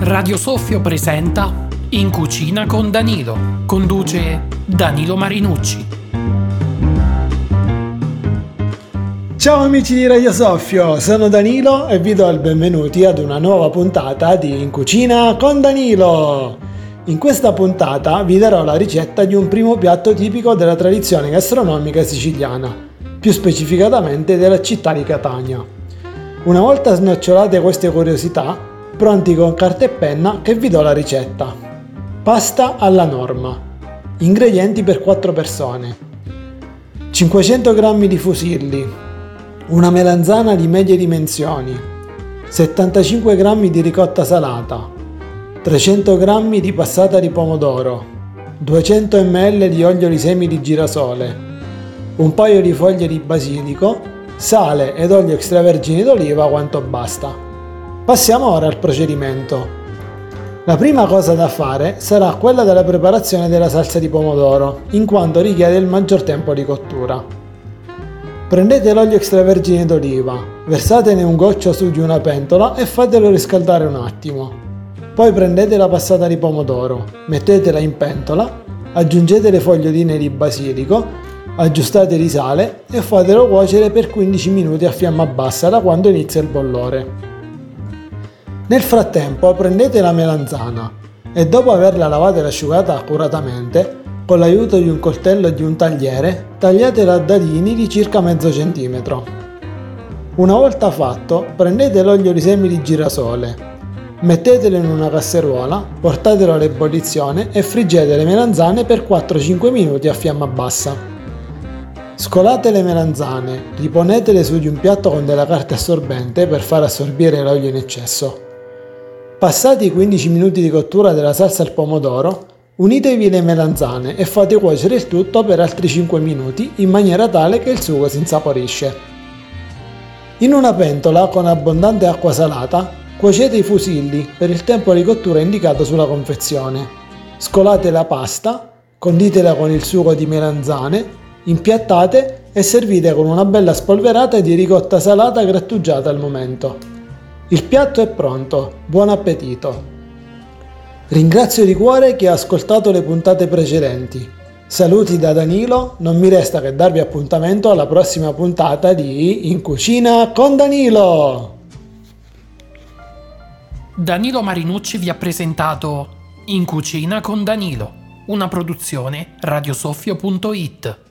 Radio Soffio presenta In cucina con Danilo. Conduce Danilo Marinucci. Ciao amici di Radio Soffio, sono Danilo e vi do il benvenuti ad una nuova puntata di In cucina con Danilo. In questa puntata vi darò la ricetta di un primo piatto tipico della tradizione gastronomica siciliana, più specificatamente della città di Catania. Una volta snocciolate queste curiosità, pronti con carta e penna che vi do la ricetta. Pasta alla norma. Ingredienti per 4 persone. 500 g di fusilli, una melanzana di medie dimensioni, 75 g di ricotta salata, 300 g di passata di pomodoro, 200 ml di olio di semi di girasole, un paio di foglie di basilico, sale ed olio extravergine d'oliva quanto basta. Passiamo ora al procedimento. La prima cosa da fare sarà quella della preparazione della salsa di pomodoro, in quanto richiede il maggior tempo di cottura. Prendete l'olio extravergine d'oliva, versatene un goccio su di una pentola e fatelo riscaldare un attimo. Poi prendete la passata di pomodoro, mettetela in pentola, aggiungete le foglioline di basilico, aggiustate di sale e fatelo cuocere per 15 minuti a fiamma bassa da quando inizia il bollore. Nel frattempo prendete la melanzana e dopo averla lavata e asciugata accuratamente, con l'aiuto di un coltello e di un tagliere, tagliatela a dadini di circa mezzo centimetro. Una volta fatto, prendete l'olio di semi di girasole, mettetelo in una casseruola, portatelo all'ebollizione e friggete le melanzane per 4-5 minuti a fiamma bassa. Scolate le melanzane, riponetele su di un piatto con della carta assorbente per far assorbire l'olio in eccesso. Passati i 15 minuti di cottura della salsa al pomodoro, unitevi le melanzane e fate cuocere il tutto per altri 5 minuti in maniera tale che il sugo si insaporisce. In una pentola con abbondante acqua salata, cuocete i fusilli per il tempo di cottura indicato sulla confezione. Scolate la pasta, conditela con il sugo di melanzane, impiattate e servite con una bella spolverata di ricotta salata grattugiata al momento. Il piatto è pronto, buon appetito! Ringrazio di cuore chi ha ascoltato le puntate precedenti. Saluti da Danilo, non mi resta che darvi appuntamento alla prossima puntata di In Cucina con Danilo! Danilo Marinucci vi ha presentato In Cucina con Danilo, una produzione radiosoffio.it.